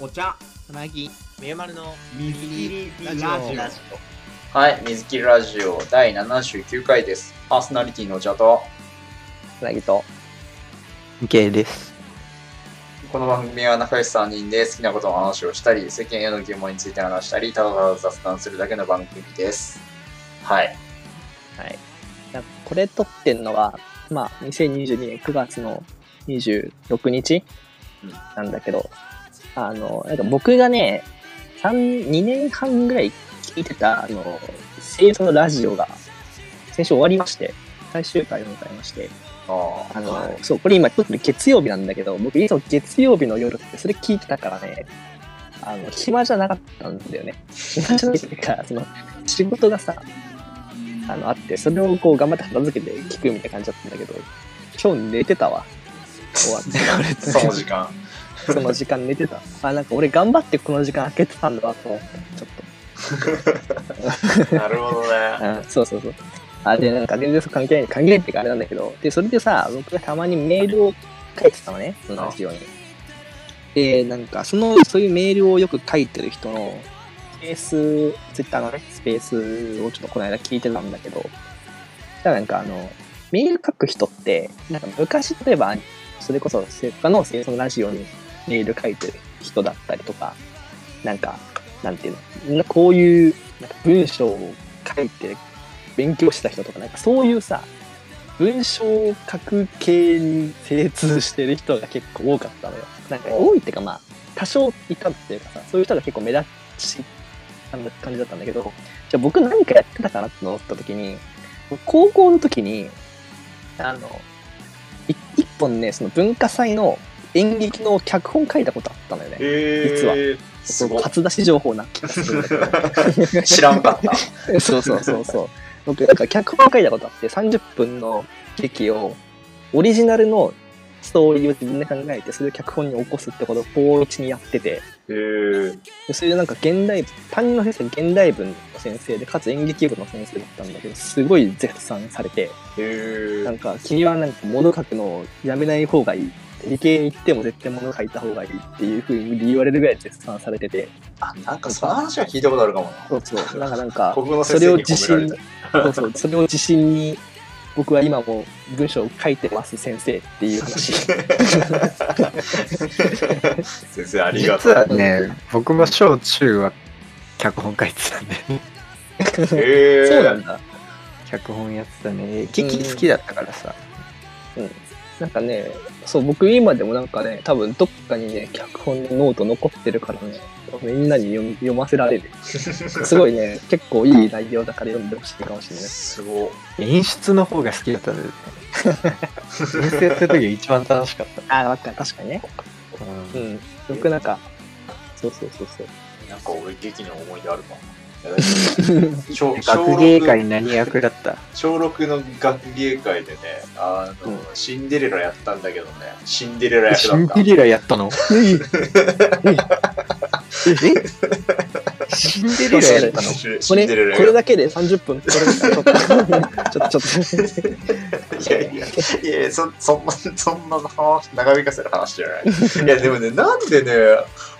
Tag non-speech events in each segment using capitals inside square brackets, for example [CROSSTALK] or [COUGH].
お茶つなぎみゆまるの水切りラジオラジはい、水切りラジオ第79回です。パーソナリティのお茶と、つなぎと OK です。この番組は仲良し3人で好きなことの話をしたり、世間への疑問について話したり、ただただ雑談するだけの番組です。はい。はいなんかこれ撮ってんのがまあ2022年9月の26日うんなんだけど、あのなんか僕がね3 2年半ぐらい聞いてたあの清楚のラジオが先週終わりまして最終回を迎えましてああの、はいそう、これ今、ちょっと月曜日なんだけど、僕いつも月曜日の夜ってそれ聞いてたからね、あの、暇じゃなかったんだよね。暇じゃないか、[LAUGHS] その、仕事がさ、あの、あって、それをこう頑張って片付けて聞くみたいな感じだったんだけど、今日寝てたわ。終わって、これってその時間。その時間寝てた。あ、なんか俺頑張ってこの時間空けてたんだなと思った、ちょっと。[LAUGHS] なるほどね。うん、そうそうそう。あ、で、なんか全然関係ない、関係ないってかあれなんだけど、で、それでさ、僕がたまにメールを書いてたのね、そのラジオに。で、なんか、その、そういうメールをよく書いてる人の、スペース、ツイッターのね、スペースをちょっとこの間聞いてたんだけど、そしたらなんかあの、メール書く人って、なんか昔、例えば、それこそ、他のそのラジオにメール書いてる人だったりとか、なんか、なんていうの、こういうなんか文章を書いて勉強した人とか、なんかそういうさ、文章を書く系に精通してる人が結構多かったのよ。なんか多いっていうかまあ、多少いたっていうかさ、そういう人が結構目立ち、感じだったんだけど、じゃあ僕何かやってたかなって思った時に、高校の時に、あの、一本ね、その文化祭の演劇の脚本書いたことあったのよね。え実はー、すごい。初出し情報な気がするんだけど。[LAUGHS] 知らんかった。[LAUGHS] そうそうそうそう。僕、なんか脚本書いたことあって、30分の劇を、オリジナルのストーリーを自分で考えて、それを脚本に起こすってことを高1にやってて、えー、でそれでなんか現代、担任の先生、現代文の先生で、かつ演劇部の先生だったんだけど、すごい絶賛されて、えー、なんか、君はなんか物書くのをやめない方がいい。理系に行っても絶対物書いた方がいいっていうふうに言われるぐらい絶賛されてて、あ、なんかその話は聞いたことあるかもな。そうそう、なんかなんか、国語のそれを自信そうそう、それを自信に、僕は今も文章を書いてます先生っていう話。先生ありがと実う。はね、僕も小中は脚本書いてたんで、えー、そうなんだ。脚本やってたね。劇好きだったからさ。なんかね、そう、僕今でもなんかね、多分どっかにね、脚本のノート残ってるからね、みんなに読み読ませられる。[LAUGHS] すごいね、結構いい内容だから読んでほしいかもしれない。すご演出の方が好きだったんで、演出やってる時が一番楽しかった。ああ、わかる、確かにね。ううんん。僕なんか、そうそうそうそう。い。なんか俺劇の思い出あるかも。[LAUGHS] 学芸6会何役だった？小6の学芸会でね、あの、うんシンデレラやったんだけどね、シンデレラ役シだった。ンデレラやったの？えシンデレラやったの？シこれ、これだけで30分取れるから、ちょっと、ちょっと、ちょっと。いやいや、いやそそんな、そんな話、長引かせる話じゃない。いや、でもね、なんでね、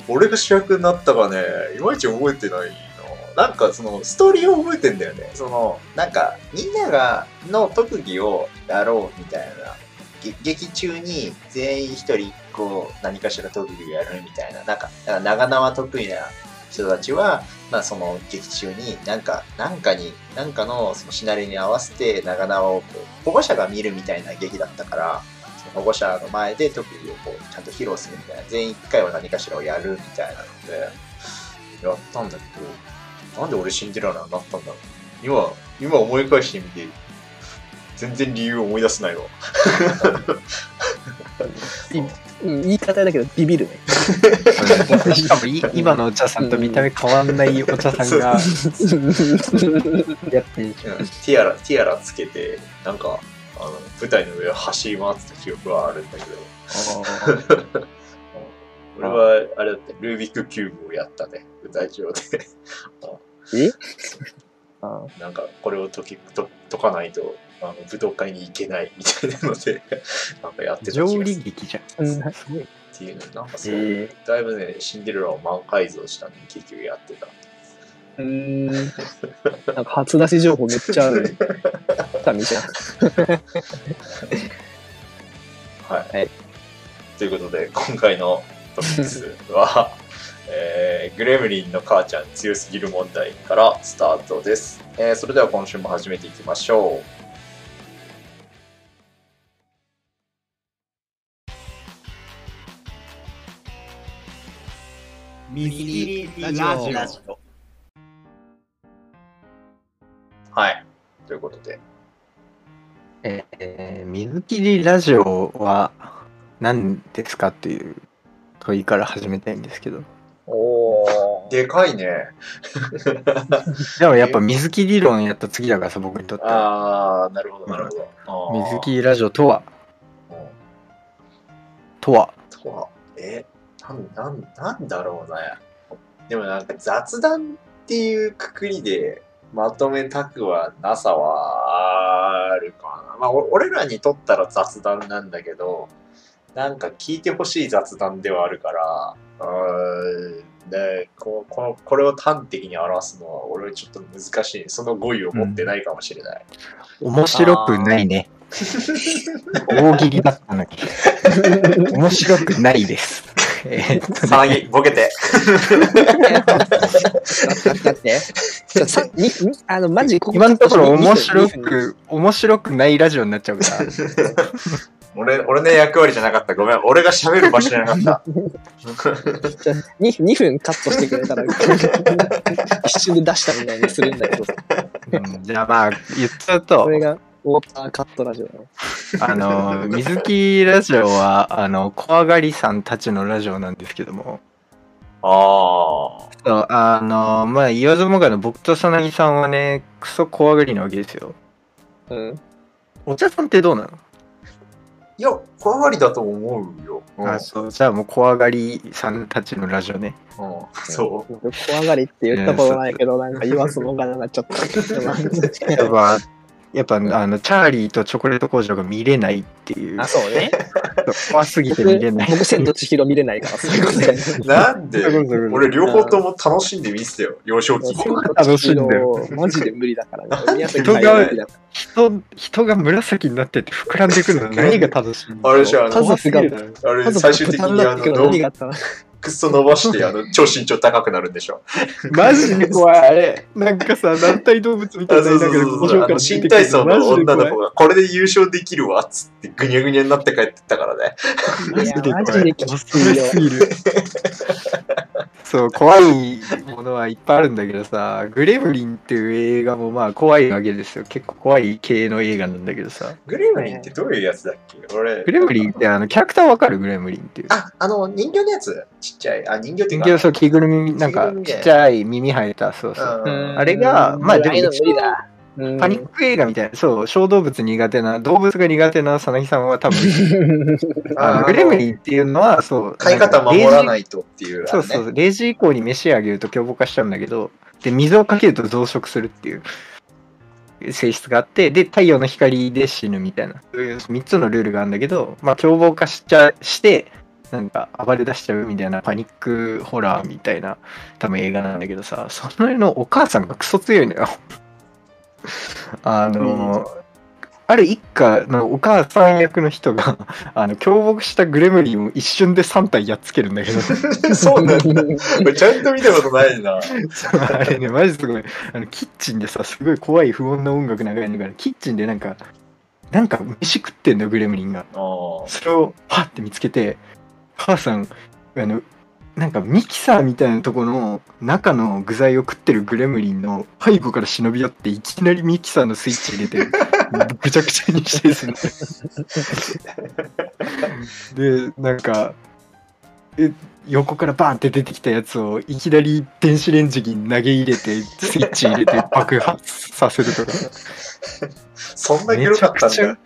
俺が主役になったかね、いまいち覚えてないの。なんかそのストーリーを覚えてんだよね。その、なんか、みんなが、の特技をやろうみたいな。劇中に全員一人一個何かしら特技をやるみたいな。なんか、なんか長縄得意な人たちは、まあその劇中になんか、なんかに、なんかのそのシナリオに合わせて長縄をこう保護者が見るみたいな劇だったから、その保護者の前で特技をこうちゃんと披露するみたいな、全員一回は何かしらをやるみたいなので、やったんだけど、なんで俺シンデレラになったんだろう。今、今思い返してみて、全然理由思い出せないわ。うん言い方だけどビビるね。[LAUGHS] しかもい今のお茶さんと見た目変わんないお茶さんがやってるんティアラ、ティアラつけて、なんか、あの、舞台の上を走り回ってた記憶はあるんだけど、[LAUGHS] 俺は、あれだって、ルービックキューブをやったね、舞台上で。[LAUGHS] え？[LAUGHS] あなんか、これを解きと解かないと、あの舞踏会に行けないみたいなので、[LAUGHS] なんかやってた気がする。上理劇じゃん。うんすごい。っていうのになんかそう、えだいぶね、シンデレラを魔改造したのに結局やってた。うーん。なんか初出し情報めっちゃある。神じゃん。はい。はいということで、今回のトピックスは、[LAUGHS] えーグレムリンの母ちゃん強すぎる問題からスタートです。えーそれでは今週も始めていきましょう。水切りラジオはい。ということで、えー水切りラジオは何ですかっていう問いから始めたいんですけど。でかいね。でもやっぱ水切り論やった次だからさ、僕にとっては。ああ、なるほど、なるほど。水切りラジオとはうんとはとは、え、なん、なん、なんだろうね。でもなんか雑談っていうくくりでまとめたくはなさはあるかな。まあ、お俺らにとったら雑談なんだけど、なんか聞いてほしい雑談ではあるから、うーんでここのこれを端的に表すのは俺はちょっと難しい。その語彙を持ってないかもしれない。面白くないね。大喜利だったのに。面白くないです。えーっとね騒ぎ、ボケて。待ってあの、マジ今のところ面二白分く、面白くないラジオになっちゃうから。俺、俺の役割じゃなかった。ごめん。俺が喋る場所じゃなかった。[LAUGHS] じゃあ 2, 2分カットしてくれたら、[LAUGHS] 一瞬で出したみたいにするんだけどさ、うんじゃあまあ、言っちゃうとこ、れがウォーターカットラジオ。あの、水木ラジオは、あの、怖がりさんたちのラジオなんですけども、あそうあの、まあ、言わずもがの僕とさなぎさんはね、クソ怖がりなわけですよ。うん。お茶さんってどうなの、いや、怖がりだと思うよ。うんあそうじゃあもう怖がりさんたちのラジオね。うんそう。僕怖がりって言ったことないけど、なんか言わずもがなになっ [LAUGHS] ちゃった。やっぱ、やっぱあの、チャーリーとチョコレート工場が見れないっていう。あ、、そうね。[LAUGHS] 怖すぎて僕、見れない。僕千と千尋見れないから、そういうことだよねなんで俺両方とも楽しんで見てたよ。幼少期。楽しんでる。千尋マジで無理だから。ね。[LAUGHS] 宮崎人が人、人が紫になってて膨らんでくるの何が楽しいんだあれじゃあ、あ家の、最終的にあの、の何があったのくっそ伸ばして、あの、超身長高くなるんでしょ。[LAUGHS] マジで怖い、あれ。なんかさ、軟体動物みたいなあそうそうそうそう。あの、新体操の女の子が、これで優勝できるわ、っつって、ぐにゃぐにゃになって帰ってったからね。マジできつい [LAUGHS] よすぎる。[LAUGHS] そう、怖いものはいっぱいあるんだけどさ、グレムリンっていう映画もまあ怖いわけですよ。結構怖い系の映画なんだけどさ。グレムリンってどういうやつだっけ？俺。グレムリンってあの、キャラクターわかる？グレムリンっていう。あ、あの、人形のやつ？ちっちゃい？あ、人形っていうか。人形そう、着ぐるみ、なんかちっちゃい耳生えた、そうそう。うんあれがまあでもああいパニック映画みたいな、そう、小動物苦手な、動物が苦手なさなぎさんは多分、[LAUGHS] あグレムリンっていうのは、そう、飼い方守らい。ないとっていう、そうそう、0時以降に飯あげると凶暴化しちゃうんだけど、で、水をかけると増殖するっていう性質があって、で、太陽の光で死ぬみたいな、そういう3つのルールがあるんだけど、まあ、凶暴化しちゃ、して、なんか暴れ出しちゃうみたいなパニックホラーみたいな多分映画なんだけどさ、その絵のお母さんがクソ強いのよ。[LAUGHS] あの、ある一家のお母さん役の人が、[LAUGHS] あの、凶暴したグレムリンを一瞬で3体やっつけるんだけど、[LAUGHS] そうなんだ。ちゃんと見たことないな。あれね、マジすごい。あの、キッチンでさ、すごい怖い不穏な音楽流れるから、キッチンでなんか、なんか飯食ってんだよ、グレムリンが。それを、パッて見つけて、母さん、あの、なんかミキサーみたいなとこの中の具材を食ってるグレムリンの背後から忍び寄っていきなりミキサーのスイッチ入れて [LAUGHS] ぐちゃぐちゃにしてですね。[LAUGHS] でなんかえ横からバーンって出てきたやつをいきなり電子レンジに投げ入れてスイッチ入れて爆発させるとか。そんなグロかったんだ。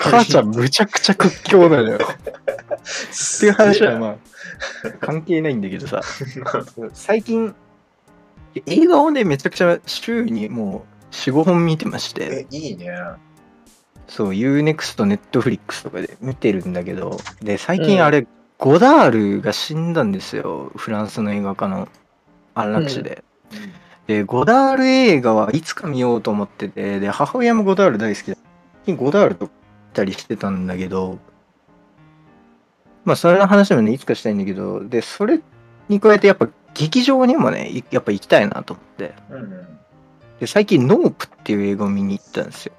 母ちゃんむちゃくちゃ屈強なのよ。っていう話はまあ関係ないんだけどさ。最近映画をねめちゃくちゃ週にもう45本見てまして。え、いいね。そう UNEXT、Netflix とかで見てるんだけど。で最近あれ、ゴダールが死んだんですよ。フランスの映画家の安楽死で。で、ゴダール映画はいつか見ようと思ってて、で、母親もゴダール大好きで、ゴダールとたりしてたんだけど、まあ、それの話もね、いつかしたいんだけど、で、それに加えて、やっぱ劇場にもね、いやっぱ行きたいなと思って。うんうんで、最近、ノープっていう映画を見に行ったんですよ。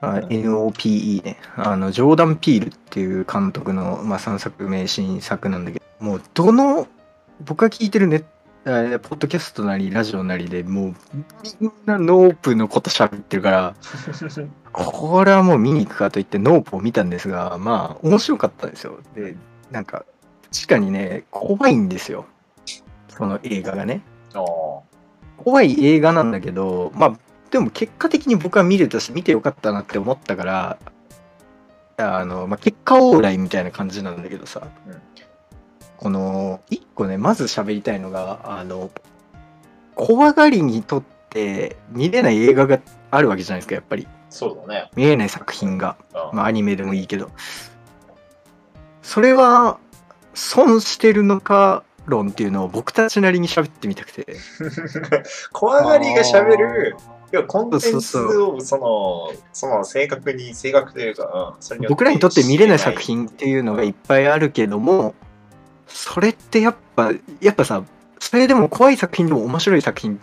NOPE ね。あの、ジョーダン・ピールっていう監督の、まあ、3作目新作なんだけど、もう、どの、僕が聞いてるね、えーポッドキャストなり、ラジオなりでもう、みんな NOPE のこと喋ってるから、[LAUGHS] これはもう見に行くかと言って NOPE を見たんですが、まあ、面白かったんですよ。で、なんか、確かにね、怖いんですよ。その映画がね。怖い映画なんだけど、まあ、でも結果的に僕は見れたし、見てよかったなって思ったから、あの、まあ、結果オーライみたいな感じなんだけどさ、うんこの、一個ね、まず喋りたいのが、あの、怖がりにとって見れない映画があるわけじゃないですか、やっぱり。そうだね。見れない作品が。うんまあ、アニメでもいいけど。それは、損してるのか論っていうのを僕たちなりに喋ってみたくて。[LAUGHS] 怖がりが喋る、いや、コンテンツを、その、その、正確に、正確というか、うんそれによ僕らにとって見れない作品っていうのがいっぱいあるけども、それってやっぱ、やっぱさ、それでも怖い作品でも面白い作品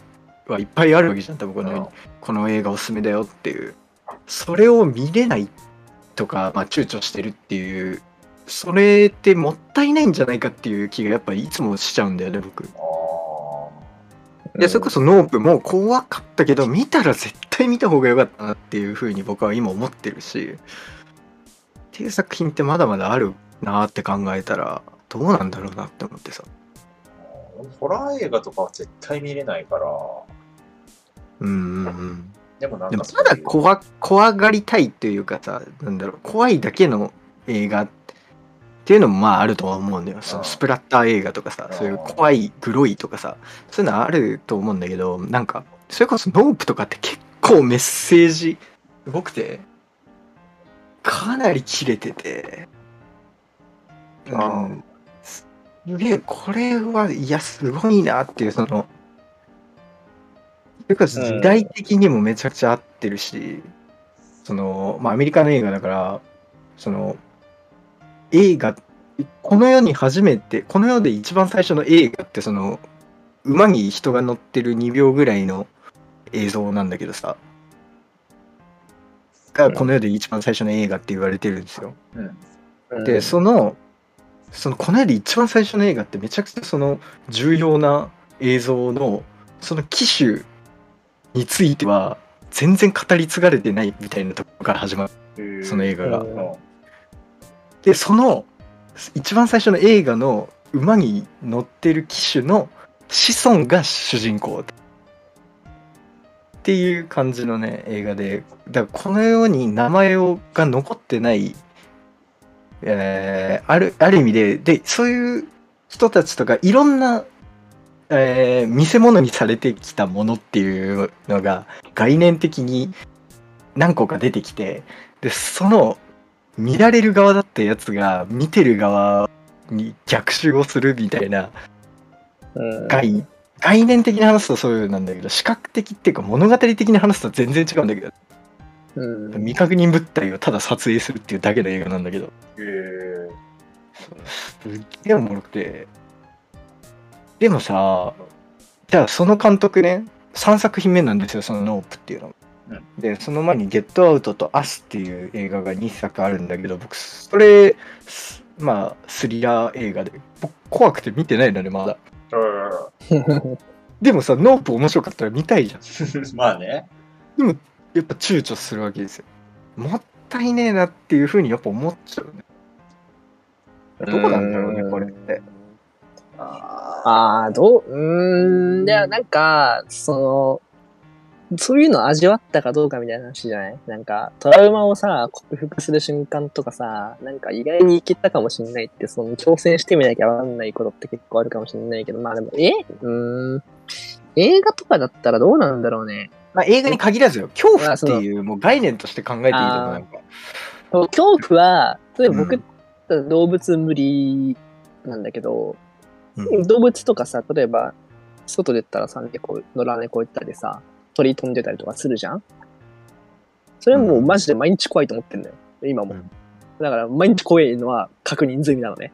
はいっぱいあるわけじゃん、多分このうんこの映画おすすめだよっていう。それを見れないとか、まあ、躊躇してるっていう、それってもったいないんじゃないかっていう気がやっぱいつもしちゃうんだよね、僕。あで、それこそノープも怖かったけど、見たら絶対見た方が良かったなっていうふうに僕は今思ってるし、っていう作品ってまだまだあるなって考えたら、どうなんだろうなって思ってさ。ーホラー映画とかは絶対見れないから、うんうんうん。でもなんでもかただ怖怖がりたいというかさ、なんだろう、怖いだけの映画っていうのもまああるとは思うんだよ。そのスプラッター映画とかさそういう怖い、グロいとかさ、そういうのあると思うんだけど、なんか、それこそノープとかって結構メッセージすごくて、かなり切れてて、うん、すげえ、これは、いや、すごいなっていう、その、それこそ時代的にもめちゃくちゃ合ってるし、その、まあ、アメリカの映画だから、その、映画、この世に初めて、この世で一番最初の映画って、その、馬に人が乗ってる2秒ぐらいの映像なんだけどさ、がこの世で一番最初の映画って言われてるんですよ。うん。で、その、その、この世で一番最初の映画ってめちゃくちゃその重要な映像の、その機種については全然語り継がれてないみたいなところから始まる。その映画が。うんで、その、一番最初の映画の馬に乗ってる機種の子孫が主人公っていう感じのね、映画で、だからこのように名前をが残ってない、えーある、ある意味で、で、そういう人たちとかいろんな、えー見せ物にされてきたものっていうのが概念的に何個か出てきて、で、その見られる側だったやつが見てる側に逆襲をするみたいなうん。概概念的に話すとそうなんだけど視覚的っていうか物語的に話すと全然違うんだけどうん。未確認物体をただ撮影するっていうだけの映画なんだけど。へー。すっげえおもろくて。でもさじゃあその監督ね3作品目なんですよその「NOPE」っていうのでその前に「Get Out」と「Us」っていう映画が2作あるんだけど僕それすまあスリラー映画で。僕怖くて見てないのねまだ。でもさ NOPE 面白かったら見たいじゃん。う [LAUGHS] んまあね。やっぱ躊躇するわけですよ。もったいねえなっていうふうにやっぱ思っちゃうね。どうなんだろうねこれって。あああ、どう、うーん、いや、なんか、その、そういうの味わったかどうかみたいな話じゃない？なんか、トラウマをさ、克服する瞬間とかさ、なんか意外にいけたかもしんないって、その、挑戦してみなきゃわかんないことって結構あるかもしんないけど、まあでも、え？うーん、映画とかだったらどうなんだろうね。まあ映画に限らずよ。恐怖っていうもう概念として考えていいと思うなんか恐怖は、例えば僕うん。動物無理なんだけど、うん。動物とかさ、例えば、外で言ったらさ、猫、野良猫行ったりさ、鳥飛んでたりとかするじゃん？それもうマジで毎日怖いと思ってんだよ。今も。うんだから、毎日怖いのは確認済みなのね。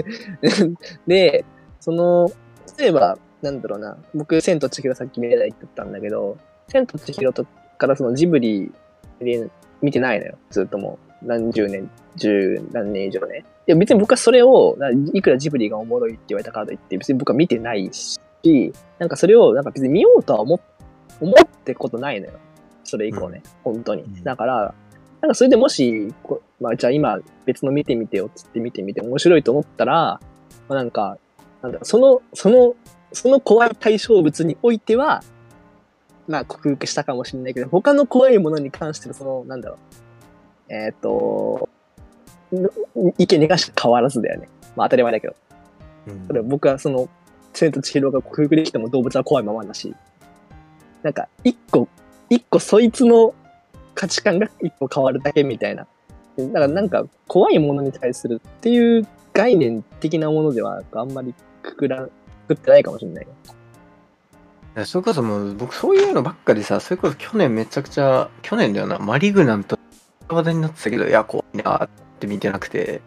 [LAUGHS] で、その、例えば、なんだろうな、僕、千と千尋さっき見れないって言ったんだけど、千と千尋とからそのジブリで見てないのよ。ずっともう、何十年、十何年以上ね。で別に僕はそれを、ないくらジブリがおもろいって言われたからといって、別に僕は見てないし、なんかそれを、なんか別に見ようとは思っ思ってことないのよ。それ以降ね、本当にうん。だから、なんかそれでもし、こまあじゃあ今別の見てみてよっつって見てみて面白いと思ったら、まあ、なんか、なんだその、その、その怖い対象物においては、まあ克服したかもしれないけど、他の怖いものに関してのその、なんだろう、えっ、と、意見に関して変わらずだよね。まあ当たり前だけど。うん僕はその、千と千尋が克服できても動物は怖いままだし、なんか、一個、一個そいつの価値観が一個変わるだけみたいな。だからなんか、怖いものに対するっていう概念的なものでは、あんまりくくら、くってないかもしれない。いやそれこそもう僕そういうのばっかでさそれこそ去年めちゃくちゃ去年だよなマリグナント話題になってたけどいや怖いなって見てなくて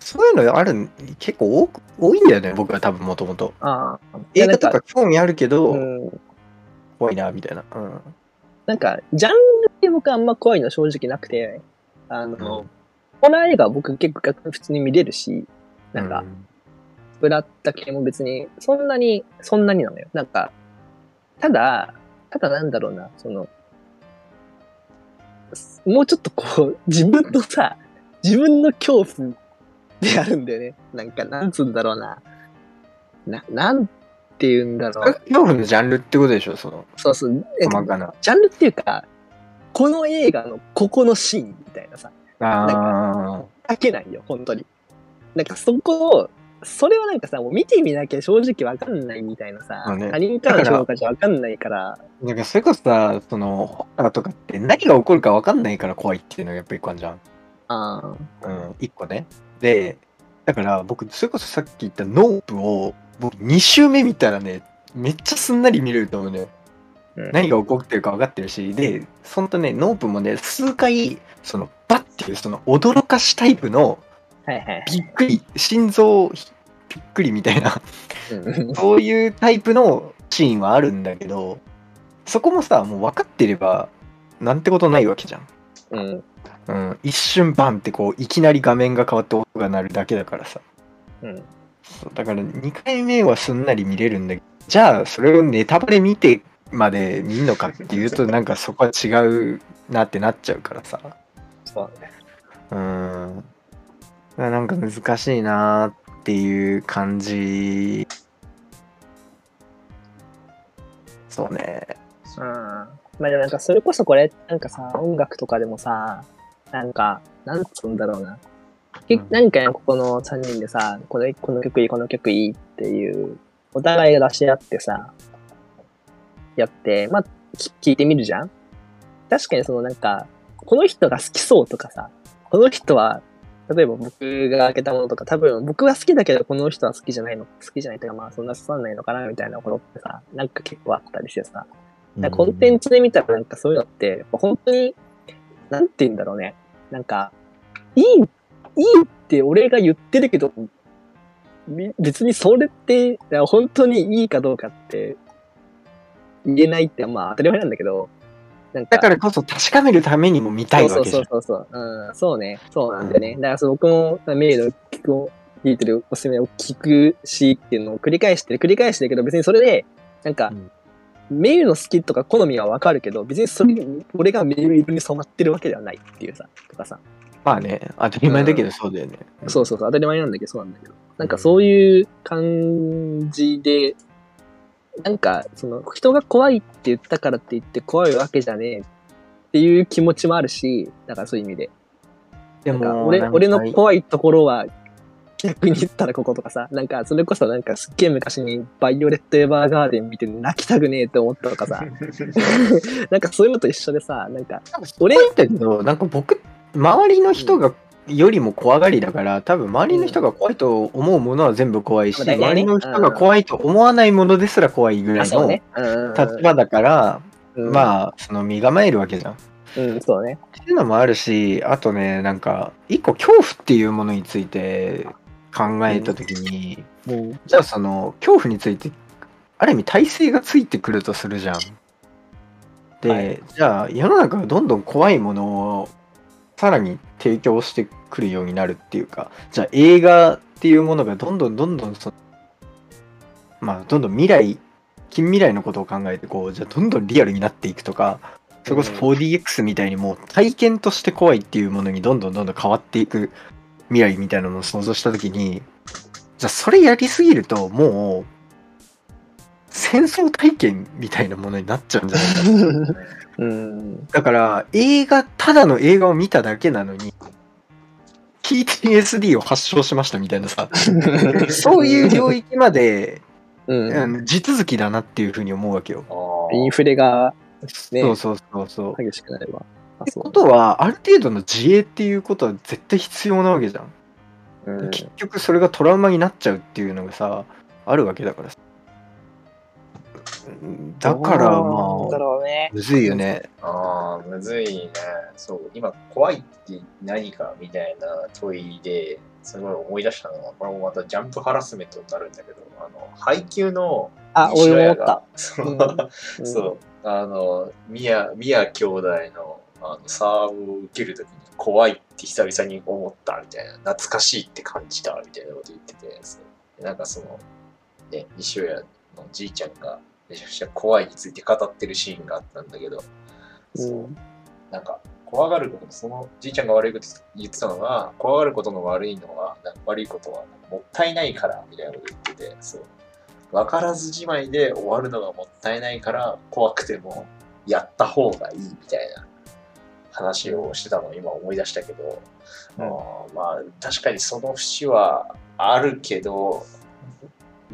そういうのある結構多く多いんだよね僕は多分もともとああ。映画とか興味あるけど、うん。怖いなみたいなうんなんか、ジャンルって僕あんま怖いの正直なくて、あの、うんホラー映画は僕結構普通に見れるし、なんか、ブラッタ系も別に、そんなに、そんなになのよ。なんか、ただ、ただなんだろうな、その、もうちょっとこう、自分のさ、自分の恐怖であるんだよね。なんか、なんつうんだろうな。な、なんて言うんだろう。恐怖のジャンルってことでしょそのそうそう。え細かなジャンルっていうか、この映画のここのシーンみたいなさ、あ書けないよ、本当に。なんかそこを、それはなんかさ、もう見てみなきゃ正直わかんないみたいなさ、まあね他人からの評価じゃわかんないから、あなんかそれこそさそのホラーとかって何が起こるか分かんないから怖いっていうのがやっぱ一個あるじゃんあうん、一個ね。で、だから僕、それこそさっき言ったノープを、僕2周目見たらね、めっちゃすんなり見れると思うね。うん何が起こってるか分かってるし、で、そんとね、ノープもね、数回、その、バッっていう、その、驚かしタイプの。びっくり、心臓びっくりみたいな、うんそういうタイプのシーンはあるんだけど、そこもさ、もう分かってれば、なんてことないわけじゃん。うん。うん、一瞬バンってこういきなり画面が変わって音が鳴るだけだからさうん。そうだから2回目はすんなり見れるんだけどじゃあそれをネタバレ見てまで見るのかっていうと [LAUGHS] なんかそこは違うなってなっちゃうからさそうね。うんなんか難しいなっていう感じそうねうん。まあでもなんかそれこそこれ、なんかさ、音楽とかでもさ、なんか、なんつうんだろうな。けうん。何かね、ここの3人でさ、このこの曲いい、この曲いいっていう、お互いが出し合ってさ、やって、まあ、き聞いてみるじゃん？確かにそのなんか、この人が好きそうとかさ、この人は、例えば僕が開けたものとか、多分僕は好きだけど、この人は好きじゃないの、好きじゃないというか、まあそんな刺さんないのかな、みたいなことってさ、なんか結構あったりしてさ、コンテンツで見たらなんかそういうのって、本当に、なんて言うんだろうね。なんか、いい、いいって俺が言ってるけど、み別にそれって、本当にいいかどうかって、言えないって、まあ当たり前なんだけど、なんか、だからこそ確かめるためにも見たいわけじゃん。そうそうそうそう、う。ん、そうね、そうなんだよね。だからそう僕もメールを聞く、聞いてるおすすめを聞くしっていうのを繰り返してる、繰り返してるけど、別にそれで、なんか、うんメールの好きとか好みはわかるけど、別にそれ、俺がメール色に染まってるわけではないっていうさ、とかさ。まあね当たり前だけどそうだよね、そうそうそう、当たり前なんだけど、そうなんだけど。なんかそういう感じで、なんか、その、人が怖いって言ったからって言って怖いわけじゃねえっていう気持ちもあるし、だからそういう意味で。でもなんか俺の怖いところは逆に言ったらこことかさ、なんかそれこそなんかすっげえ昔にバイオレット・エヴァーガーデン見て泣きたくねえって思ったとかさ、[LAUGHS] [LAUGHS] なんかそういうのと一緒でさ、なんか、俺俺だけどなんか僕周りの人がよりも怖がりだから、多分周りの人が怖いと思うものは全部怖いし、周りの人が怖いと思わないものですら怖いぐらいの立場だから、うん、まあ、その身構えるわけじゃん。っうん、そうね。ていうのもあるし、あとね、なんか、一個恐怖っていうものについて考えたときに、うん。じゃあその恐怖についてある意味体制がついてくるとするじゃん。で、はいじゃあ世の中がどんどん怖いものをさらに提供してくるようになるっていうかじゃあ映画っていうものがどんどんどんどんそのまあどんどん未来近未来のことを考えてこうじゃあどんどんリアルになっていくとかそれこそうん 4DX みたいにもう体験として怖いっていうものにどんどんどんどん変わっていく未来みたいなのを想像した時にじゃあそれやりすぎるともう戦争体験みたいなものになっちゃうんじゃないか [LAUGHS] うん。だから映画ただの映画を見ただけなのに PTSD を発症しましたみたいなさ [LAUGHS] そういう領域まで、うん。うん地続きだなっていうふうに思うわけよ。あインフレが、ね、そうそうそうそう。激しくなれば。あってことはある程度の自衛っていうことは絶対必要なわけじゃん。うん結局それがトラウマになっちゃうっていうのがさあるわけだからさだからまあだろうね。むずいよねあー、むずいね。そう、今、怖いって何かみたいな問いで、すごい思い出したのは、これもまたジャンプハラスメントになるんだけど、あの、配給のあ、西野屋俺も思ったが。そううんそう、あの、宮、宮兄弟のあのサーブを受けるときに怖いって久々に思ったみたいな、懐かしいって感じたみたいなこと言ってて、そうなんかその、ね、[LAUGHS] 西尾屋のじいちゃんがめちゃくちゃ怖いについて語ってるシーンがあったんだけど、そう。うん。なんか怖がること、そのじいちゃんが悪いこと言ってたのが、怖がることの悪いのは、悪いことはもったいないからみたいなこと言ってて、そう。分からずじまいで終わるのがもったいないから、怖くてもやった方がいいみたいな話をしてたのを今思い出したけど、うん。まあ確かにその節はあるけど、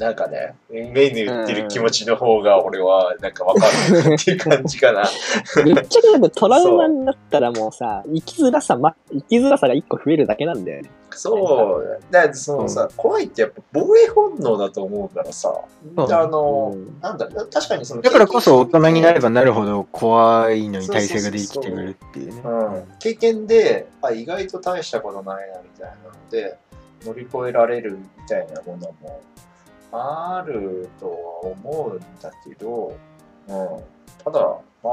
なんかね、目に売ってる気持ちの方が俺はなんか分かるっていう感じかな。ぶっちゃけでもトラウマになったらもうさ、生きづらさ、ま、生きづらさが一個増えるだけなんだよね。そう、だからそのさ、怖いってやっぱ防衛本能だと思うからさ、あの、うん。なんだ、確かにその、だからこそ大人になればなるほど怖いのに体制ができてくるっていうね。うん、経験であ意外と大したことないなみたいなので乗り越えられるみたいなものもあるとは思うんだけど、うん、ただま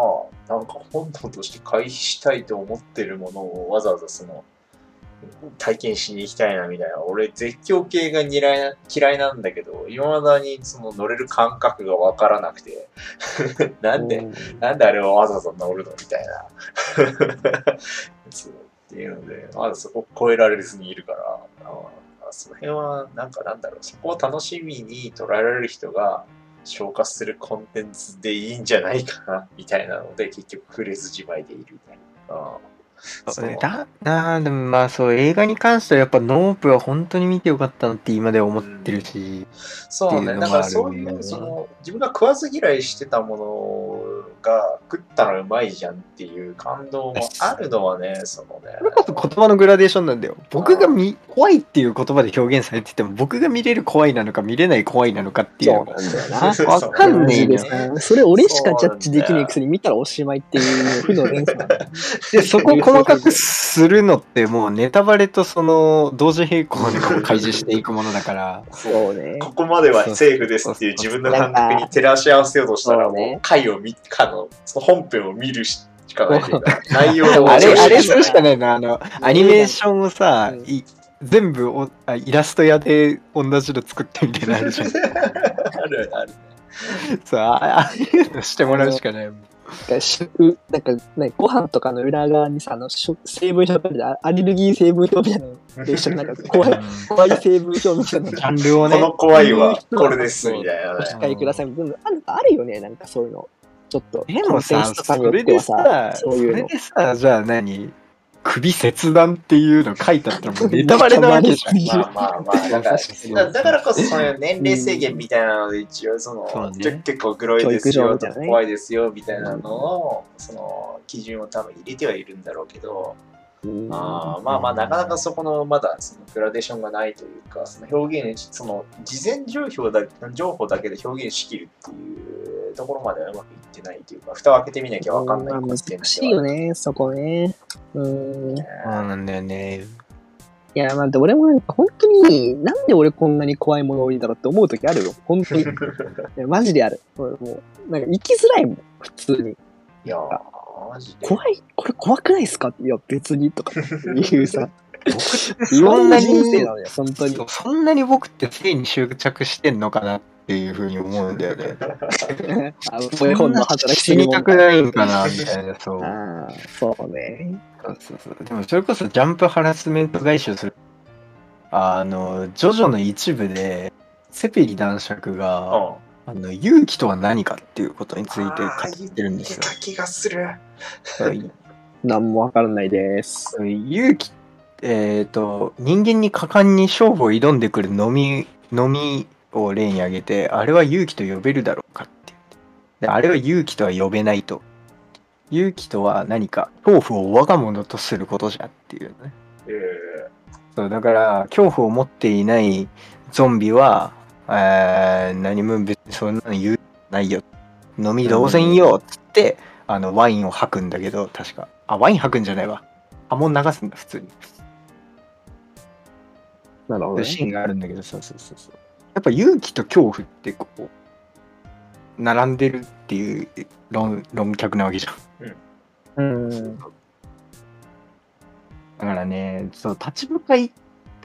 あなんか本能として回避したいと思ってるものをわざわざその体験しに行きたいなみたいな。俺絶叫系が嫌いな嫌いなんだけどいまだにその乗れる感覚がわからなくて。[LAUGHS] なんで、うん。なんであれをわざわざ乗るのみたいな。[LAUGHS] そう。っていうので、まだそこ超えられずにいるから、あその辺は、なんかなんだろう、そこを楽しみに捉えられる人が消化するコンテンツでいいんじゃないかな、みたいなので、結局触れずじまいでいるみたいな。あそうね。だなでもまあそう映画に関してはやっぱノープは本当に見てよかったなって今では思ってるし、そうね、だからそういう、その、自分が食わず嫌いしてたものが食ったらうまいじゃんっていう感動もあるのはね、そのね。それこそ言葉のグラデーションなんだよ。僕が見怖いっていう言葉で表現されてても僕が見れる怖いなのか見れない怖いなのかっていうわかんねえよマジでさそれ俺しかジャッジできないくせに見たらおしまいっていう負の連鎖。[LAUGHS] でそこを細かくするのってもうネタバレとその同時並行でこう開示していくものだから。そうね。ここまではセーフですっていう自分の感覚に照らし合わせようとしたら、もう回を見、かの、その本編を見るしかないというか、内容を [LAUGHS] あれあれすするしかないな。あのアニメーションをさ、うん。い全部おあイラスト屋で同じの作ってみたいなのあるじゃん。[LAUGHS] あるあるね。そうあああいうのしてもらうしかないもん。なんなんか、ね、ご飯とかの裏側にさ、あの食成分表でアレルギー成分表みたいなので一緒になんか怖い怖い成分表みたいなのジャンルをね。この怖いはこれですみたいなね。お控えくださいみたいなのある。あるよね、なんかそういうの。ちょっと、でもさそれでさそういうの。それでさじゃあ何？首切断っていうの書いてあったらもうネタバレなわけじゃん。まあまあまあ、だからだだからこそそういう年齢制限みたいなので一応その、そうねちょ結構グロいですよ怖いですよみたいなのを、その基準を多分入れてはいるんだろうけど、うんあーまあまあ、なかなかそこのまだそのグラデーションがないというか、その表現、その事前情報だ情報だけで表現しきるっていうところまではうまくいってないというか、蓋を開けてみなきゃわかんない難しいよね、そこね。うん。いそうなんだよね。や、まあ、で俺もなんか本当に、なんで俺こんなに怖いもの多いんだろうって思う時あるよ。本当に。[LAUGHS] マジである。俺もう、なんか生きづらいもん、普通に。いやー、マジで。怖いこれ怖くないですか？いや、別にとか [LAUGHS] 言うさ。そ今んなに人生なのよ、本当に。そんなに僕って性に執着してんのかなっていうふうに思うんだよね。[LAUGHS] あの、絵本の働き死にたくないんかなみたいな、そう。そうね。そうそうそうでもそれこそジャンプハラスメント回収する。あの、ジョジョの一部で、セペリ男爵が、あの、勇気とは何かっていうことについて語ってるんですよ言っ。た気がする。はいなんもわからないです。勇気、えっ、と、人間に果敢に勝負を挑んでくる飲み、飲みを例に挙げて、あれは勇気と呼べるだろうかって言って。で、あれは勇気とは呼べないと。勇気とは何か、恐怖を我が物とすることじゃっていうね。えそう、だから、恐怖を持っていないゾンビは、えー何も別にそんなの言うないよ。飲み同然よっつって、あの、ワインを吐くんだけど、確か。あ、ワイン吐くんじゃないわ。波紋流すんだ、普通に。なるほど、ね。シーンがあるんだけど、そうそうそうそう。やっぱ勇気と恐怖ってこう、並んでるっていう論論客なわけじゃん。うん。だからね、そう、立ち向かい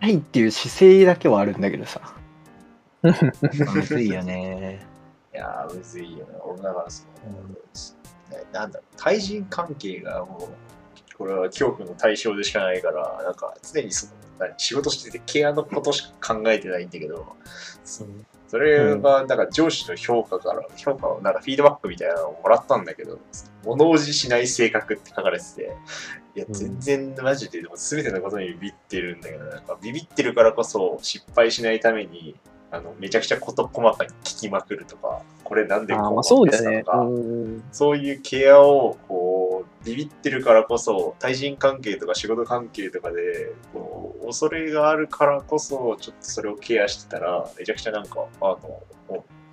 たいっていう姿勢だけはあるんだけどさ。むずいよね。ー、[LAUGHS] いやー、むずいよね。俺だからその、ねなんだろう、対人関係がもう、これは恐怖の対象でしかないから、なんか常にその、何仕事しててケアのことしか考えてないんだけど、そそれが、なんか上司の評価から、評価を、なんかフィードバックみたいなのをもらったんだけど、物おじしない性格って書かれてて、いや、全然マジで、でも全てのことにビビってるんだけど、なんかビビってるからこそ失敗しないために、あの、めちゃくちゃ事細かに聞きまくるとか、これなんでこうあーまあそうだよねなって。たとか、うん。そういうケアをこうビビってるからこそ対人関係とか仕事関係とかでこう恐れがあるからこそちょっとそれをケアしてたらめちゃくちゃなんかあの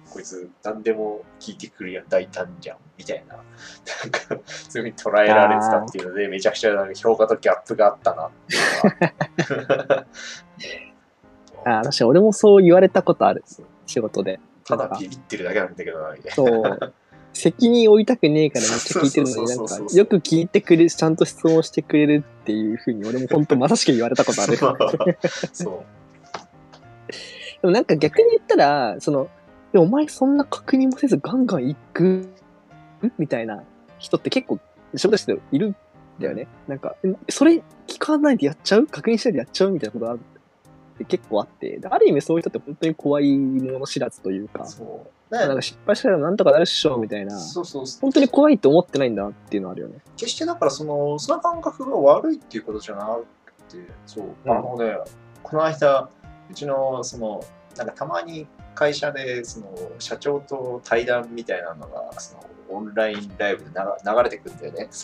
こいつ何でも聞いてくるやん大胆じゃんみたいな。なんかそういうふうに捉えられてたっていうのでめちゃくちゃなんか評価とギャップがあったなっていうのはあー確かに俺もそう言われたことある。仕事で。ただビビってるだけなんだけどなみたいな。そう。責任負いたくねえからめっちゃ聞いてるのになんかよく聞いてくれる、ちゃんと質問してくれるっていうふうに俺も本当まさしく言われたことある。そう [LAUGHS] でもなんか逆に言ったら、その、でお前そんな確認もせずガンガン行く？みたいな人って結構仕事しているんだよね。なんか、えそれ聞かないでやっちゃう？確認しないでやっちゃう？みたいなことあるって結構あって、である意味そういう人って本当に怖いもの知らずというか、そう。なんか失敗したらなんとかなるっしょみたいな、そうそう本当に怖いと思ってないんだなっていうのあるよね。決してだからそのその感覚が悪いっていうことじゃなくてそう、うん。あのねこの間うちのそのなんかたまに会社でその社長と対談みたいなのがそのオンラインライブで流流れてくんだよね。[LAUGHS]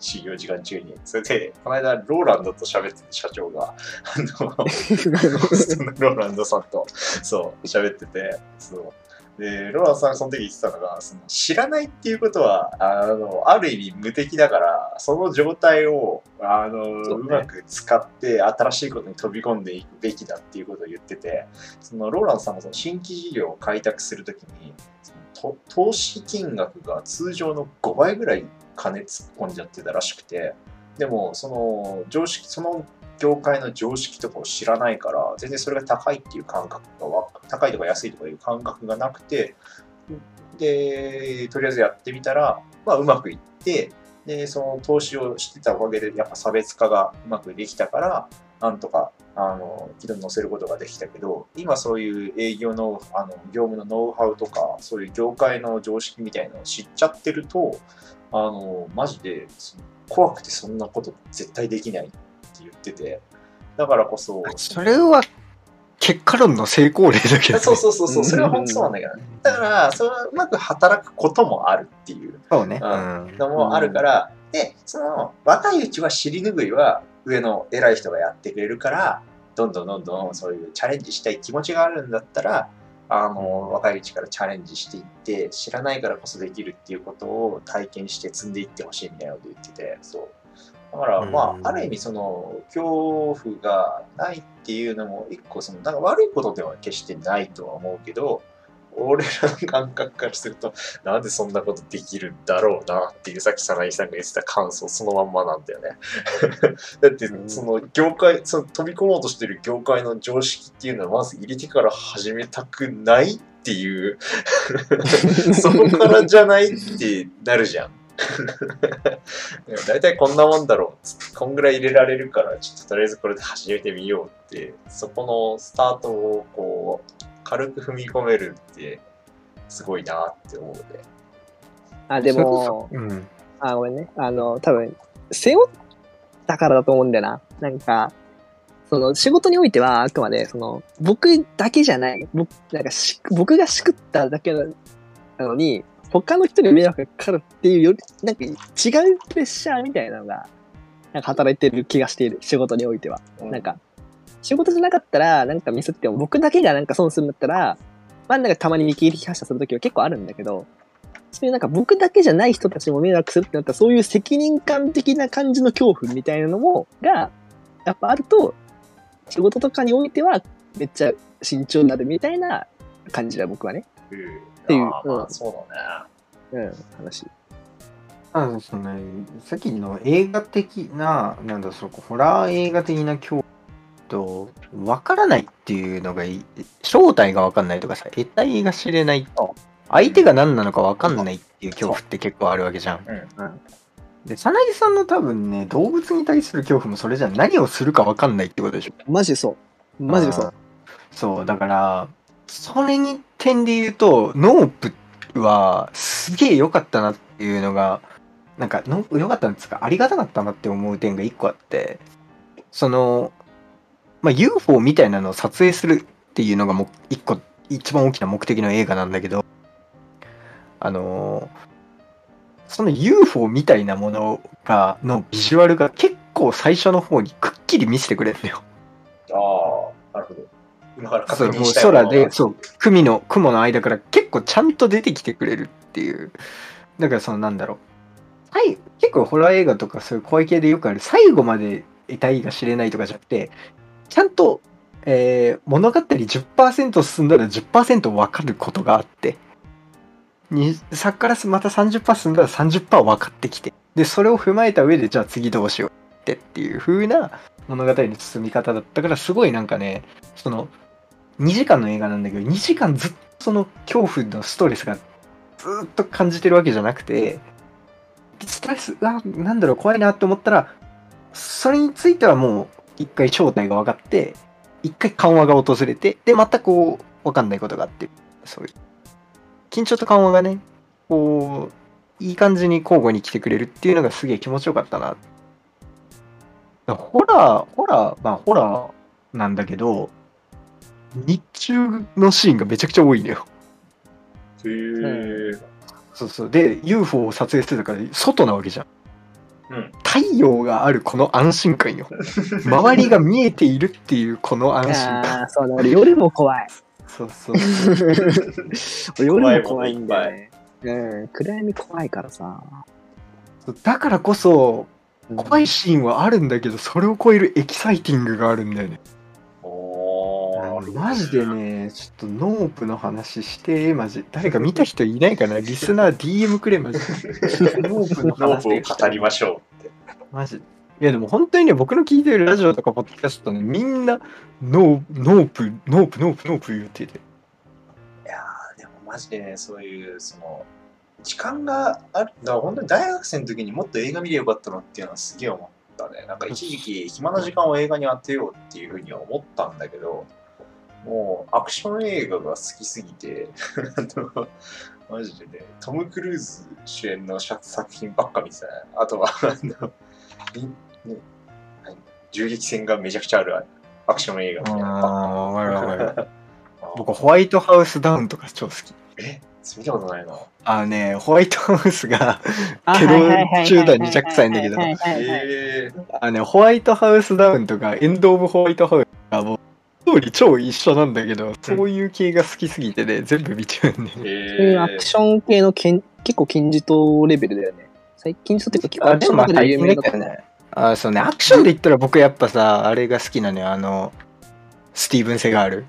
始業時間中に。それでこの間ローランドと喋ってて社長があの [LAUGHS] そのローランドさんとそう喋っててそうで、ローランさんがその時言ってたのが、その知らないっていうことは、あの、ある意味無敵だから、その状態を、あの、そうね。うまく使って新しいことに飛び込んでいくべきだっていうことを言ってて、そのローランさんもその新規事業を開拓するときに、と投資金額が通常の5倍ぐらい金突っ込んじゃってたらしくて、でも、その常識、その業界の常識とかを知らないから、全然それが高いっていう感覚が、高いとか安いとかいう感覚がなくて、で、とりあえずやってみたら、まあ、うまくいって、で、その投資をしてたおかげで、やっぱ差別化がうまくできたから、なんとか、あの、軌道に乗せることができたけど、今そういう営業の、あの、業務のノウハウとか、そういう業界の常識みたいなのを知っちゃってると、あの、マジで、怖くてそんなこと絶対できない。言ってて、だからこそ、それは結果論の成功例だけど、ね、[LAUGHS] そうそうそうそう、それは本当そうなんだけどね。だから、それはうまく働くこともあるっていう。そうね。ううん。のもあるから、で、その若いうちは尻拭いは上の偉い人がやってくれるから、どんどんどんどんそういうチャレンジしたい気持ちがあるんだったら、あの、若いうちからチャレンジしていって、知らないからこそできるっていうことを体験して積んでいってほしいみたいなこと言ってて、そう。だから、まうんあ、ある意味、その、恐怖がないっていうのも、一個、その、なんか悪いことでは決してないとは思うけど、俺らの感覚からすると、なんでそんなことできるんだろうなっていう、さっき早苗さんが言ってた感想そのまんまなんだよね。[LAUGHS] だってう、んその業界、その飛び込もうとしてる業界の常識っていうのは、まず入れてから始めたくないっていう、[LAUGHS] そこからじゃないってなるじゃん。[LAUGHS] でも大体こんなもんだろうこんぐらい入れられるから、ちょっととりあえずこれで始めてみようって、そこのスタートをこう、軽く踏み込めるって、すごいなって思うね。あ、でも、うん。あ、ごめんね。あの、多分、背負ったからだと思うんだよな。なんか、その仕事においてはあくまで、その、僕だけじゃない。僕、なんかし、僕がしくっただけなのに、他の人に迷惑がかかるっていうより、なんか違うプレッシャーみたいなのが、なんか働いてる気がしている。仕事においては。なんか、仕事じゃなかったら、なんかミスっても僕だけがなんか損するんだったら、まあなんかたまに見切り発車するときは結構あるんだけど、そういうなんか僕だけじゃない人たちも迷惑するってなったら、そういう責任感的な感じの恐怖みたいなのも、が、やっぱあると、仕事とかにおいては、めっちゃ慎重になるみたいな感じだ、僕はね。うん、ていうまあうんそうだね。うん、話。あのそのさっきの映画的な、なんだそのホラー映画的な恐怖と、わからないっていうのがいい、正体がわかんないとかさ、得体が知れないそ、相手が何なのかわかんないっていう恐怖って結構あるわけじゃん。うんで、さなぎさんの多分ね、動物に対する恐怖もそれじゃん何をするかわかんないってことでしょ。マジでそう。マジでそう。そう、だから、それに点で言うと、ノープはすげえ良かったなっていうのが、なんか、ノープ良かったんですか？ありがたかったなって思う点が一個あって、その、まあ、UFO みたいなのを撮影するっていうのがもう一個、一番大きな目的の映画なんだけど、あのその UFO みたいなものが、のビジュアルが結構最初の方にくっきり見せてくれるんだよ。ああ、なるほど。今から確認したいもの空で、そう、雲の、雲の間から結構ちゃんと出てきてくれるっていう。だからそのなんだろう。はい、結構ホラー映画とかそういう怖い系でよくある、最後まで得体が知れないとかじゃなくて、ちゃんと、えー物語10%進んだら10%分かることがあって、にそっからまた30%進んだら30%分かってきて、で、それを踏まえた上で、じゃあ次どうしようってっていう風な物語の進み方だったから、すごいなんかね、その、2時間の映画なんだけど、2時間ずっとその恐怖のストレスがずっと感じてるわけじゃなくて、ストレス、うわ、なんだろう、怖いなって思ったら、それについてはもう、一回正体が分かって、一回緩和が訪れて、で、またこう、分かんないことがあって、そういう。緊張と緩和がね、こう、いい感じに交互に来てくれるっていうのがすげえ気持ちよかったな。ホラー、ホラー、まあホラーなんだけど、日中のシーンがめちゃくちゃ多いんだよ。へえ。そうそう。で、UFO を撮影してたから、外なわけじゃん。うん太陽があるこの安心感よ。[LAUGHS] 周りが見えているっていうこの安心感。ああ、そうだ、俺夜も怖い。そうそうそう。[LAUGHS] 夜も怖いんだよね。うん、暗闇怖いからさ。だからこそ、怖いシーンはあるんだけど、それを超えるエキサイティングがあるんだよね。マジでね、ちょっとノープの話して、マジ。誰か見た人いないかな？リスナー DM くれ、マジ。ノープのノー話プを語りましょうって。マジ。いやでも本当にね、僕の聞いてるラジオとかポッドキャストね、みんなノーノープ、ノープ、ノープ、ノープ言ってて。いやーでもマジでね、そういう、その、時間がある、だから本当に大学生の時にもっと映画見ればよかったなっていうのはすげえ思ったね。なんか一時期暇な時間を映画に当てようっていうふうには思ったんだけど、もうアクション映画が好きすぎて、[LAUGHS] マジでね、トム・クルーズ主演の作品ばっか見てたね。あとは、[LAUGHS] あの、銃撃戦がめちゃくちゃあるアクション映画みたいなあー、わかるわかる。あ [LAUGHS] 僕、ホワイトハウスダウンとか超好き。え？見たことないな。あのね、ホワイトハウスが、あテロはいはいはいはい中断に着臭いんだけどあのね、ホワイトハウスダウンとか、エンド・オブ・ホワイトハウスがもう、ストーリー超一緒なんだけど、そういう系が好きすぎてね、全部見ちゃうんだよね。えーアクション系のけん結構金字塔レベルだよね。最近金字塔っていうか結構あアクションの中で有名だったね。あ、そうね、アクションで言ったら僕やっぱさ、あれが好きなのよ、あの、スティーブン・セガール。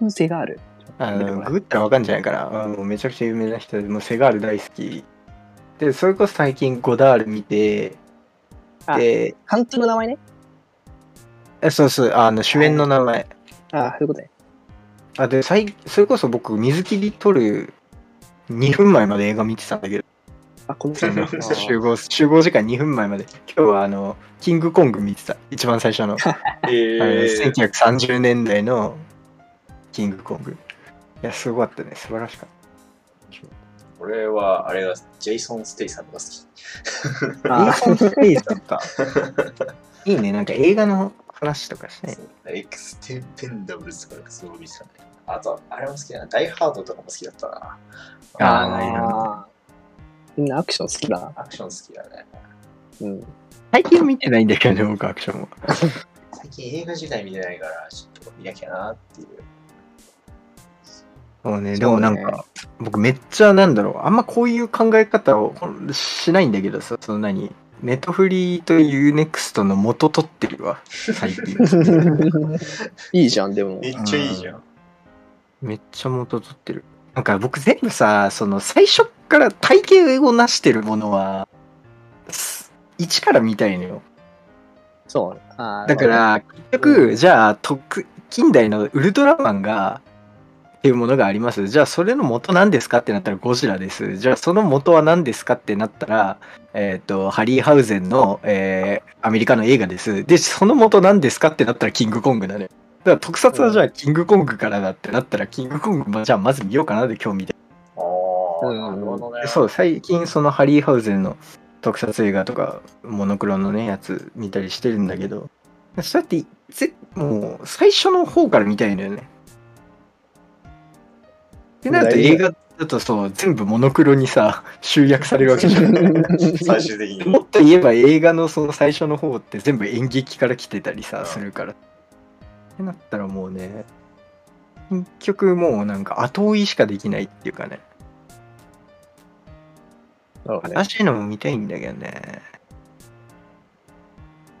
運勢がある。あの、出てこないグッたらわかんじゃないかな。あもうめちゃくちゃ有名な人で、もうセガール大好き。で、それこそ最近ゴダール見て、あで、監督の名前ね。えそうそう、あの、主演の名前。ああ、そういうことね。あ、で、最それこそ僕、水切り撮る2分前まで映画見てたんだけど、あ、このあのあ集合、集合時間2分前まで。今日はあの、キングコング見てた。一番最初の。[LAUGHS] えー、1930年代のキングコング。いや、すごかったね。素晴らしかった。俺は、あれが、ジェイソン・ステイさんが好き。あジェイソン・ステイサムとか。[LAUGHS] いいね、なんか映画の話とかして。エクステンペンダブルズとかすごい見てたね。あと、あれも好きだな。ダイハードとかも好きだったな。ああーないあ。みんなアクション好きだな。アクション好きだね。うん。最近は見てないんだけどね、僕アクションも。最近映画自体見てないから、ちょっと見なきゃなっていう。そうね、でもなんか、僕めっちゃなんだろう、あんまこういう考え方をしないんだけどさ、その何、ネットフリーとユーネクストの元取ってるわ、最近。[LAUGHS] いいじゃん、でも。めっちゃいいじゃん。めっちゃ元取ってる。なんか僕全部さ、その最初から体系をなしてるものは、す一から見たいのよ。そう。だか、ら、結局、じゃあ、特近代のウルトラマンが、っていうものがあります。じゃあ、それの元何ですかってなったらゴジラです。じゃあ、その元は何ですかってなったら、えっ、と、ハリー・ハウゼンの、えーアメリカの映画です。で、その元何ですかってなったらキングコングなのよ。だから、特撮はじゃあ、キングコングからだってなったら、キングコング、まあじゃあ、まず見ようかなで今日見て。ああ、うんなるほどね。そう、最近、そのハリー・ハウゼンの特撮映画とか、モノクロのね、やつ見たりしてるんだけど、そうやって、ぜもう、最初の方から見たいのよね。ってなると映画だとそう、全部モノクロにさ、[LAUGHS] 集約されるわけじゃん。最終的に。もっと言えば映画のその最初の方って全部演劇から来てたりさ、するから。ってなったらもうね、結局もうなんか後追いしかできないっていうかね。ね。新しいのも見たいんだけどね。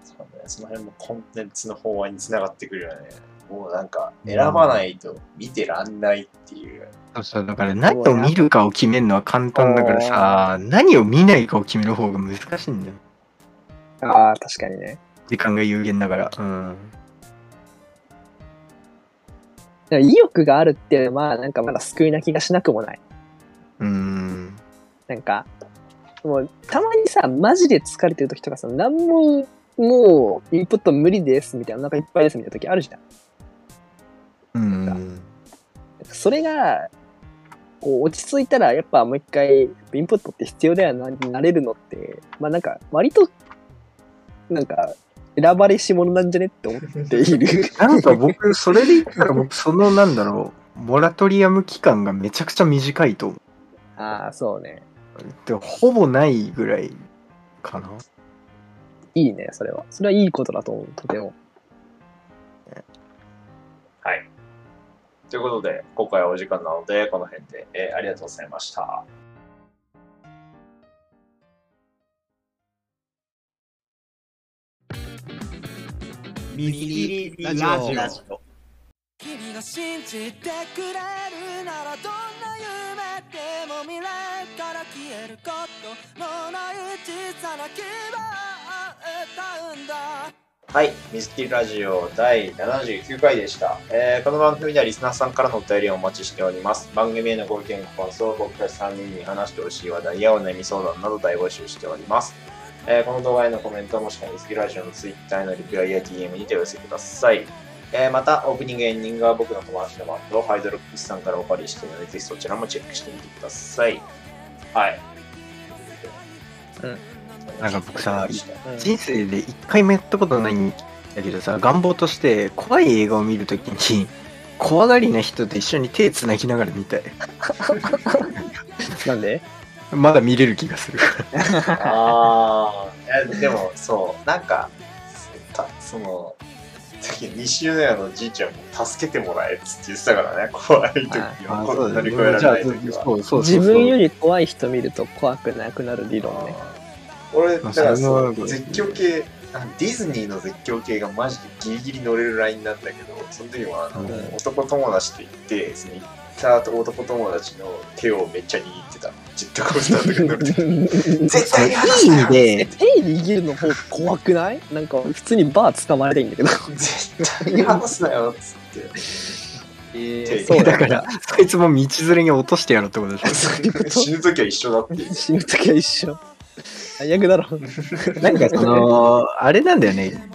そうねその辺もコンテンツの方につながってくるよね。もうなんか選ばないと見てらんないっていう。そうそう、だから何を見るかを決めるのは簡単だからさ、何を見ないかを決める方が難しいんだよ。ああ、確かにね。時間が有限だから。うん。意欲があるっていうのは、なんかまだ救いな気がしなくもない。うん。なんか、もう、たまにさ、マジで疲れてる時とかさ、なんも、もう、インプット無理です、みたいな、お腹いっぱいです、みたいな時あるじゃん。うん。それが、こう落ち着いたら、やっぱもう一回、インプットって必要だよな、なれるのって、まあなんか、割と、なんか、選ばれし者なんじゃねって思っている。[LAUGHS] なんか僕、それで言ったら僕、そのなんだろう、モラトリアム期間がめちゃくちゃ短いと思う。ああ、そうね。でほぼないぐらいかな。いいね、それは。それはいいことだと思う、とても。ということで、今回はお時間なので、この辺で、えーありがとうございました。水切りラジオ。君が信じてくれるならどんな夢でも未来から消えることのない小さな希望を歌うんだはい、水切りラジオ第79回でした、えーこの番組ではリスナーさんからのお便りをお待ちしております。番組へのご意見、ご感想、僕たち3人に話してほしい話題やお悩み相談など大募集しております。えーこの動画へのコメントもしくは水切りラジオの Twitter へのリプライや DM にてお寄せください。えーまた、オープニングエンディングは僕の友達のバンド、ハイドロックスさんからお借りしているので、ぜひそちらもチェックしてみてください。はい。うんなんか僕さうん。人生で一回もやったことないんだけどさ、願望として怖い映画を見るときに、怖がりな人と一緒に手つなぎながら見たい。なんで？まだ見れる気がする。ああ、いやでもそう、なんか、たその、西野屋のじいちゃんも助けてもらえっつって言ってたからね、怖い時は、あこんな乗り越えられない時は。そうそうそう自分より怖い人見ると怖くなくなる理論ね。俺、だからそ絶叫系、ディズニーの絶叫系がマジでギリギリ乗れるラインなんだけど、その時はあの、うん男友達と行って、その行った男友達の手をめっちゃ握ってた。ジェットコースターとか乗る時絶対に離いいすなよ手握るの方怖くない？なんか普通にバー捕まれたいんだけど。絶対に離すなよっつって。えそうだから、[LAUGHS] そいつも道連れに落としてやろうってことでしういうこと？[LAUGHS] 死ぬ時は一緒だって。死ぬときは一緒。最悪だろ。ょ。なんかその、あれなんだよね。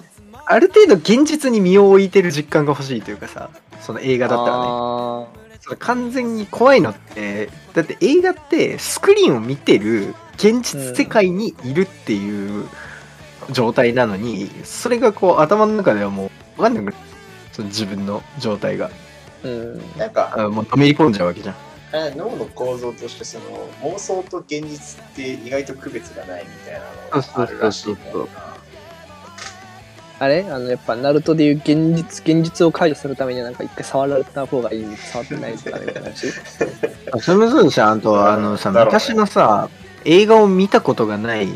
ある程度現実に身を置いてる実感が欲しいというかさ、その映画だったらね。あそれ完全に怖いのって、だって映画ってスクリーンを見てる現実世界にいるっていう状態なのに、それがこう頭の中ではもう分かんなくなる。その自分の状態が。ーうん。なんか、あもうのめり込んじゃうわけじゃん。脳の構造としてその妄想と現実って意外と区別がないみたいなのがあるらしいんだよな。あれ？あの、やっぱ、ナルトでいう現実、現実を解除するためにはなんか一回触られた方がいい、触ってないとダメみたいな話？[LAUGHS] それもそうでしょ、あと、あのさ、ね昔のさ、映画を見たことがない、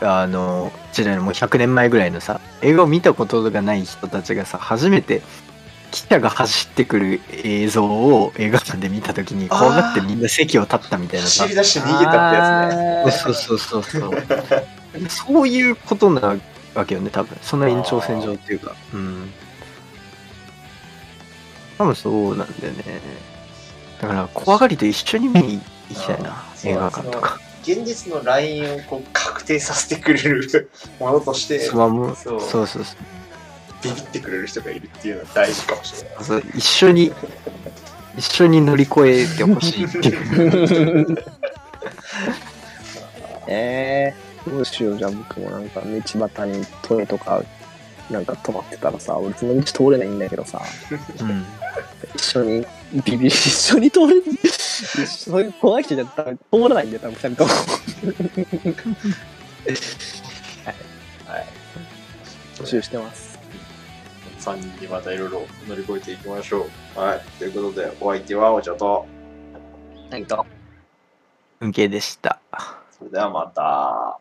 あの、時代のもう100年前ぐらいのさ、映画を見たことがない人たちがさ、初めて、記者が走ってくる映像を映画館で見たときに、怖がってみんな席を立ったみたいなさ走り。出して逃げたってやつね。そうそうそうそう。そういうことなわけよね、多分。その延長線上っていうか。うん。多分そうなんだよね。だから、怖がりと一緒に見に行きたいな、映画館とか。現実のラインをこう確定させてくれるものとしてそうそうそうビビってくれる人がいるっていうのは大事かもしれない。そう。一緒に、一緒に乗り越えてほしいっていう。[LAUGHS] えー、どうしよう、じゃあ僕もなんか道端にトイとか、なんか止まってたらさ、俺その道通れないんだけどさ、うん。一緒にビビ、一緒に通れ、そういう怖い人じゃ多分通らないんだよ、多分二人とも。[LAUGHS] はい。募集してます。3人でまたいろいろ乗り越えていきましょう。はい。ということで、お相手はお茶と、何か。運慶でした。それではまた。